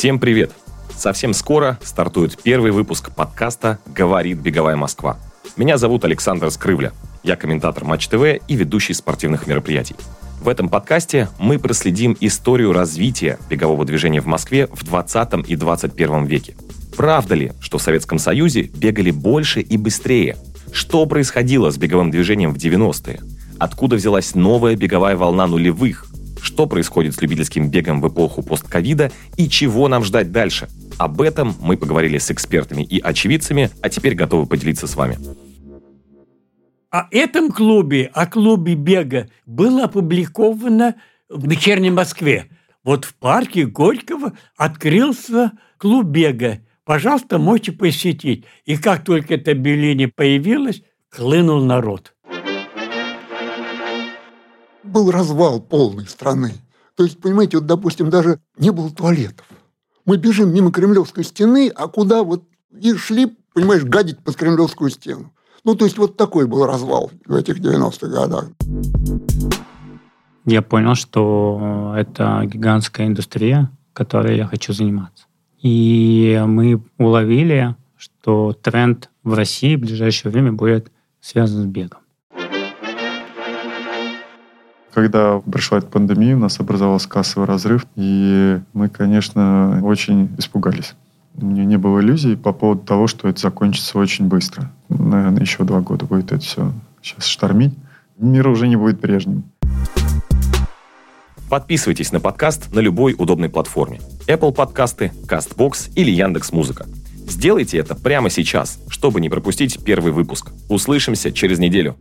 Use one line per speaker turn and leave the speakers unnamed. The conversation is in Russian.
Всем привет! Совсем скоро стартует первый выпуск подкаста «Говорит Беговая Москва». Меня зовут Александр Скрывля. Я комментатор Матч ТВ и ведущий спортивных мероприятий. В этом подкасте мы проследим историю развития бегового движения в Москве в 20 и 21 веке. Правда ли, что в Советском Союзе бегали больше и быстрее? Что происходило с беговым движением в 90-е? Откуда взялась новая беговая волна нулевых? Что происходит с любительским бегом в эпоху постковида и чего нам ждать дальше? Об этом мы поговорили с экспертами и очевидцами, а теперь готовы поделиться с вами.
О этом клубе, о клубе бега, было опубликовано в «Вечерней Москве». Вот в парке Горького открылся клуб бега. Пожалуйста, можете посетить. И как только это объявление появилось, хлынул народ.
Был развал полной страны. То есть, понимаете, вот, допустим, даже не было туалетов. Мы бежим мимо Кремлевской стены, а куда вот и шли, понимаешь, гадить под Кремлевскую стену. Ну, то есть вот такой был развал в этих 90-х годах.
Я понял, что это гигантская индустрия, которой я хочу заниматься. И мы уловили, что тренд в России в ближайшее время будет связан с бегом.
Когда пришла эта пандемия, у нас образовался кассовый разрыв, и мы, конечно, очень испугались. У меня не было иллюзий по поводу того, что это закончится очень быстро. Наверное, еще два года будет это все сейчас штормить. Мир уже не будет прежним.
Подписывайтесь на подкаст на любой удобной платформе. Apple подкасты, CastBox или Яндекс Музыка. Сделайте это прямо сейчас, чтобы не пропустить первый выпуск. Услышимся через неделю.